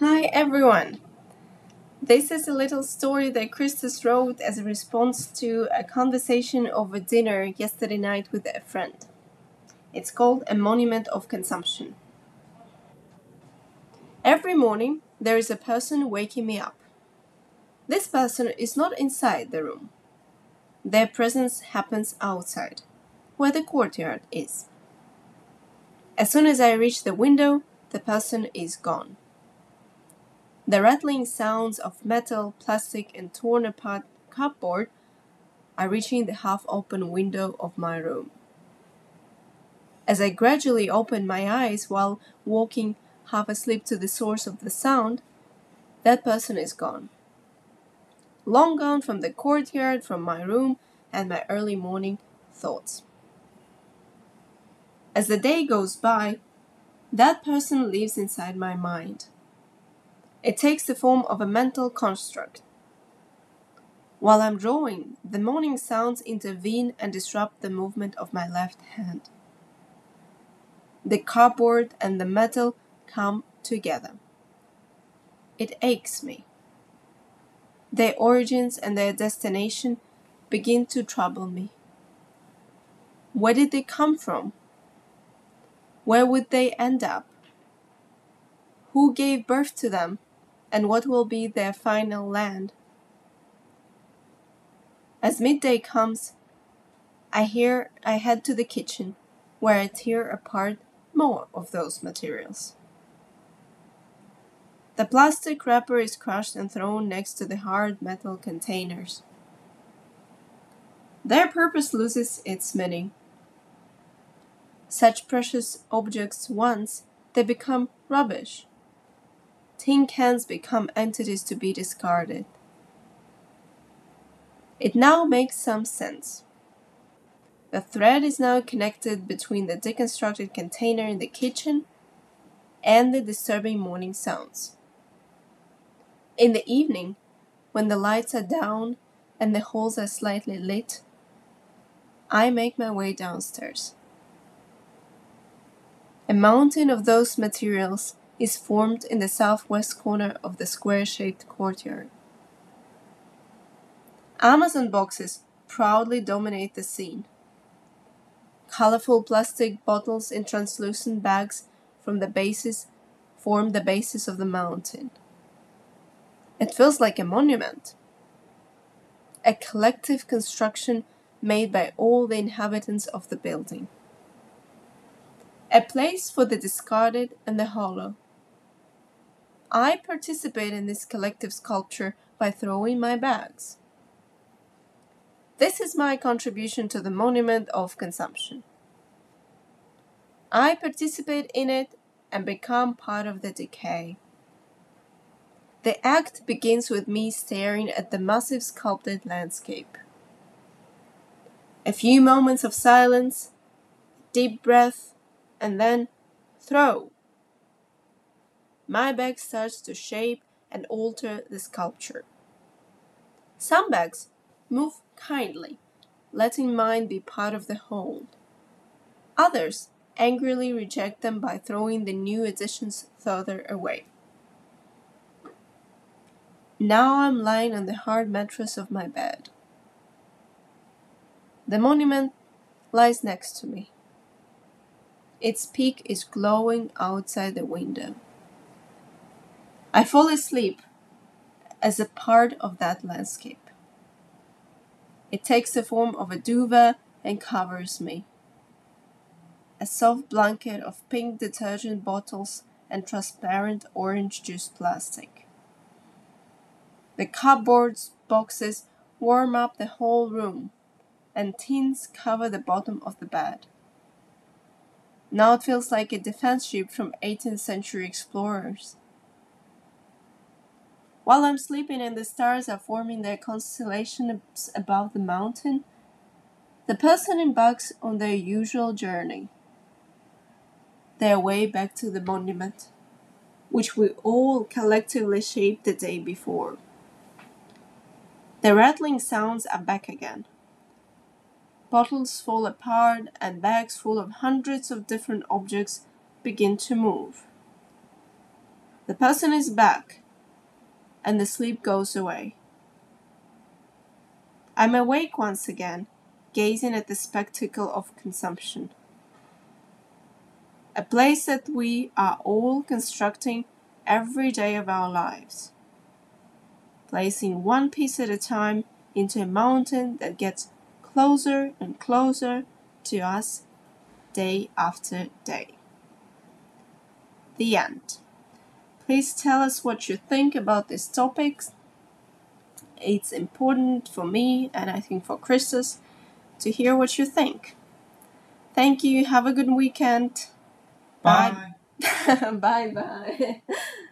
Hi everyone! This is a little story that Christus wrote as a response to a conversation over dinner yesterday night with a friend. It's called A Monument of Consumption. Every morning, there is a person waking me up. This person is not inside the room. Their presence happens outside, where the courtyard is. As soon as I reach the window, the person is gone. The rattling sounds of metal, plastic, and torn apart cupboard are reaching the half open window of my room. As I gradually open my eyes while walking half asleep to the source of the sound, that person is gone. Long gone from the courtyard, from my room, and my early morning thoughts. As the day goes by, that person lives inside my mind. It takes the form of a mental construct. While I'm drawing, the morning sounds intervene and disrupt the movement of my left hand. The cardboard and the metal come together. It aches me. Their origins and their destination begin to trouble me. Where did they come from? Where would they end up? Who gave birth to them? And what will be their final land. As midday comes, I hear I head to the kitchen, where I tear apart more of those materials. The plastic wrapper is crushed and thrown next to the hard metal containers. Their purpose loses its meaning. Such precious objects once, they become rubbish tin cans become entities to be discarded. It now makes some sense. The thread is now connected between the deconstructed container in the kitchen and the disturbing morning sounds. In the evening, when the lights are down and the halls are slightly lit, I make my way downstairs. A mountain of those materials is formed in the southwest corner of the square-shaped courtyard. Amazon boxes proudly dominate the scene. Colorful plastic bottles in translucent bags from the bases form the basis of the mountain. It feels like a monument. A collective construction made by all the inhabitants of the building. A place for the discarded and the hollow. I participate in this collective sculpture by throwing my bags. This is my contribution to the monument of consumption. I participate in it and become part of the decay. The act begins with me staring at the massive sculpted landscape. A few moments of silence, deep breath, and then throw my bag starts to shape and alter the sculpture. Some bags move kindly, letting mine be part of the whole. Others angrily reject them by throwing the new additions further away. Now I'm lying on the hard mattress of my bed. The monument lies next to me. Its peak is glowing outside the window. I fall asleep as a part of that landscape. It takes the form of a duvet and covers me. A soft blanket of pink detergent bottles and transparent orange juice plastic. The cupboards, boxes warm up the whole room, and tins cover the bottom of the bed. Now it feels like a defense ship from 18th century explorers. While I'm sleeping and the stars are forming their constellations above the mountain, the person embarks on their usual journey, their way back to the monument, which we all collectively shaped the day before. The rattling sounds are back again. Bottles fall apart and bags full of hundreds of different objects begin to move. The person is back, and the sleep goes away. I'm awake once again, gazing at the spectacle of consumption. A place that we are all constructing every day of our lives, placing one piece at a time into a mountain that gets closer and closer to us day after day. The end. Please tell us what you think about these topics. It's important for me and I think for Christus to hear what you think. Thank you. Have a good weekend. Bye. bye bye.